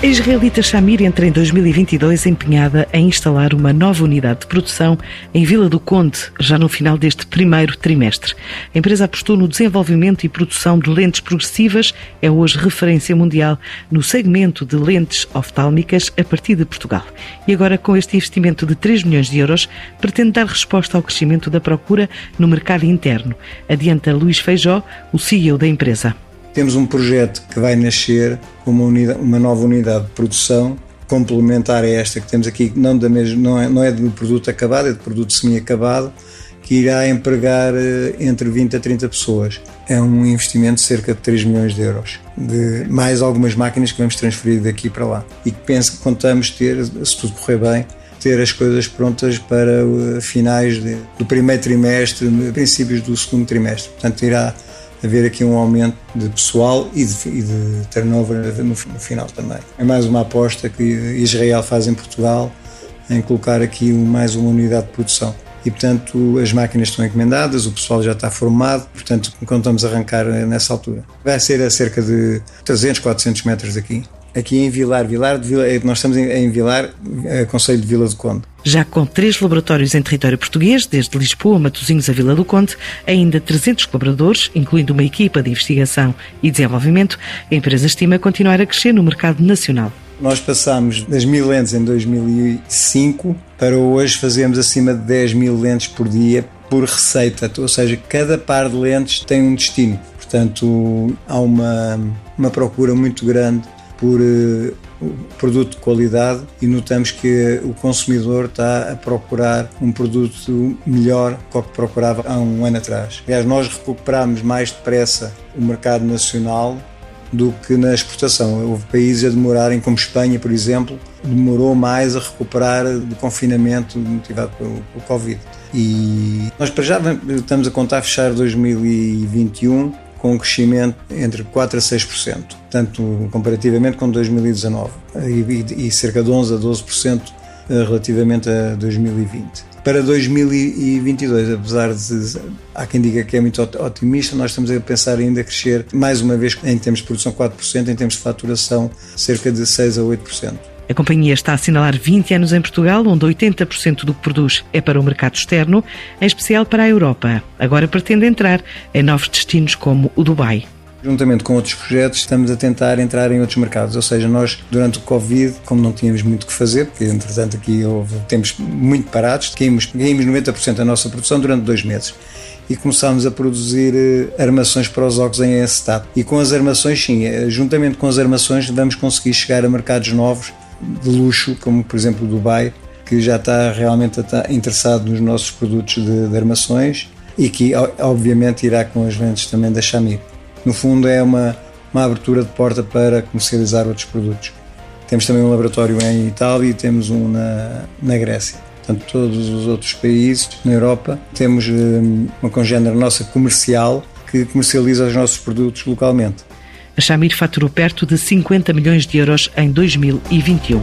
A israelita Shamir entra em 2022 empenhada em instalar uma nova unidade de produção em Vila do Conde, já no final deste primeiro trimestre. A empresa apostou no desenvolvimento e produção de lentes progressivas, é hoje referência mundial no segmento de lentes oftálmicas a partir de Portugal. E agora, com este investimento de 3 milhões de euros, pretende dar resposta ao crescimento da procura no mercado interno. Adianta Luís Feijó, o CEO da empresa. Temos um projeto que vai nascer com uma, uma nova unidade de produção complementar a esta que temos aqui, não, da mesma, não, é, não é do produto acabado, é do produto semi-acabado, que irá empregar eh, entre 20 a 30 pessoas. É um investimento de cerca de 3 milhões de euros, de mais algumas máquinas que vamos transferir daqui para lá. E que penso que contamos ter, se tudo correr bem, ter as coisas prontas para eh, finais de, do primeiro trimestre, princípios do segundo trimestre. Portanto, irá haver aqui um aumento de pessoal e de, e de turnover no, no, final também. É mais uma aposta que Israel faz em Portugal em colocar aqui mais uma unidade de produção. E, portanto, as máquinas estão encomendadas, o pessoal já está formado, portanto, contamos arrancar nessa altura. Vai ser a cerca de 300, 400 metros daqui aqui em Vilar. Vilar de Vila, eh, nós estamos em, Vilar, eh, Conselho de Vila do Conde. Já com três laboratórios em território português, desde Lisboa, Matosinhos a Vila do Conde, ainda 300 colaboradores, incluindo uma equipa de investigação e desenvolvimento, a empresa estima continuar a crescer no mercado nacional. Nós passamos das mil lentes em 2005 para hoje fazemos acima de 10 mil lentes por dia por receita, ou seja, cada par de lentes tem um destino. Portanto, há uma, uma procura muito grande por uh, produto de qualidade e notamos que o consumidor está a procurar um produto melhor do que procurava há um ano atrás. Aliás, nós recuperamos mais depressa o mercado nacional do que na exportação. Houve países a demorarem, como Espanha, por exemplo, demorou mais a recuperar do confinamento motivado pelo, pelo Covid. E nós para já estamos a contar fechar 2021 com um crescimento entre 4% a 6%, tanto comparativamente com 2019, e, e cerca de 11% a 12% eh, relativamente a 2020. Para 2022, apesar de há quem diga que é muito otimista, nós estamos a pensar ainda crescer mais uma vez em termos de produção 4%, em termos de faturação cerca de 6 a 8%. A companhia está a assinalar 20 anos em Portugal, onde 80% do que produz é para o mercado externo, em especial para a Europa. Agora pretende entrar em novos destinos como o Dubai. Juntamente com outros projetos, estamos a tentar entrar em outros mercados. Ou seja, nós, durante o Covid, como não tínhamos muito o que fazer, porque entretanto aqui houve tempos muito parados, caímos, caímos 90% da nossa produção durante dois meses e começámos a produzir eh, armações para os óculos em acetate. E com as armações, sim, eh, juntamente com as armações, vamos conseguir chegar a mercados novos de luxo, como por exemplo Dubai, que já está realmente interessado nos nossos produtos de, de armações e que obviamente irá com as lentes também da Xiaomi. No fundo é uma, uma abertura de porta para comercializar outros produtos. Temos também um laboratório em Itália e temos um na, na Grécia. Portanto, todos os outros países na Europa temos hum, uma congênere nossa comercial que comercializa os nossos produtos localmente. A Shamir faturou perto de 50 milhões de euros em 2021.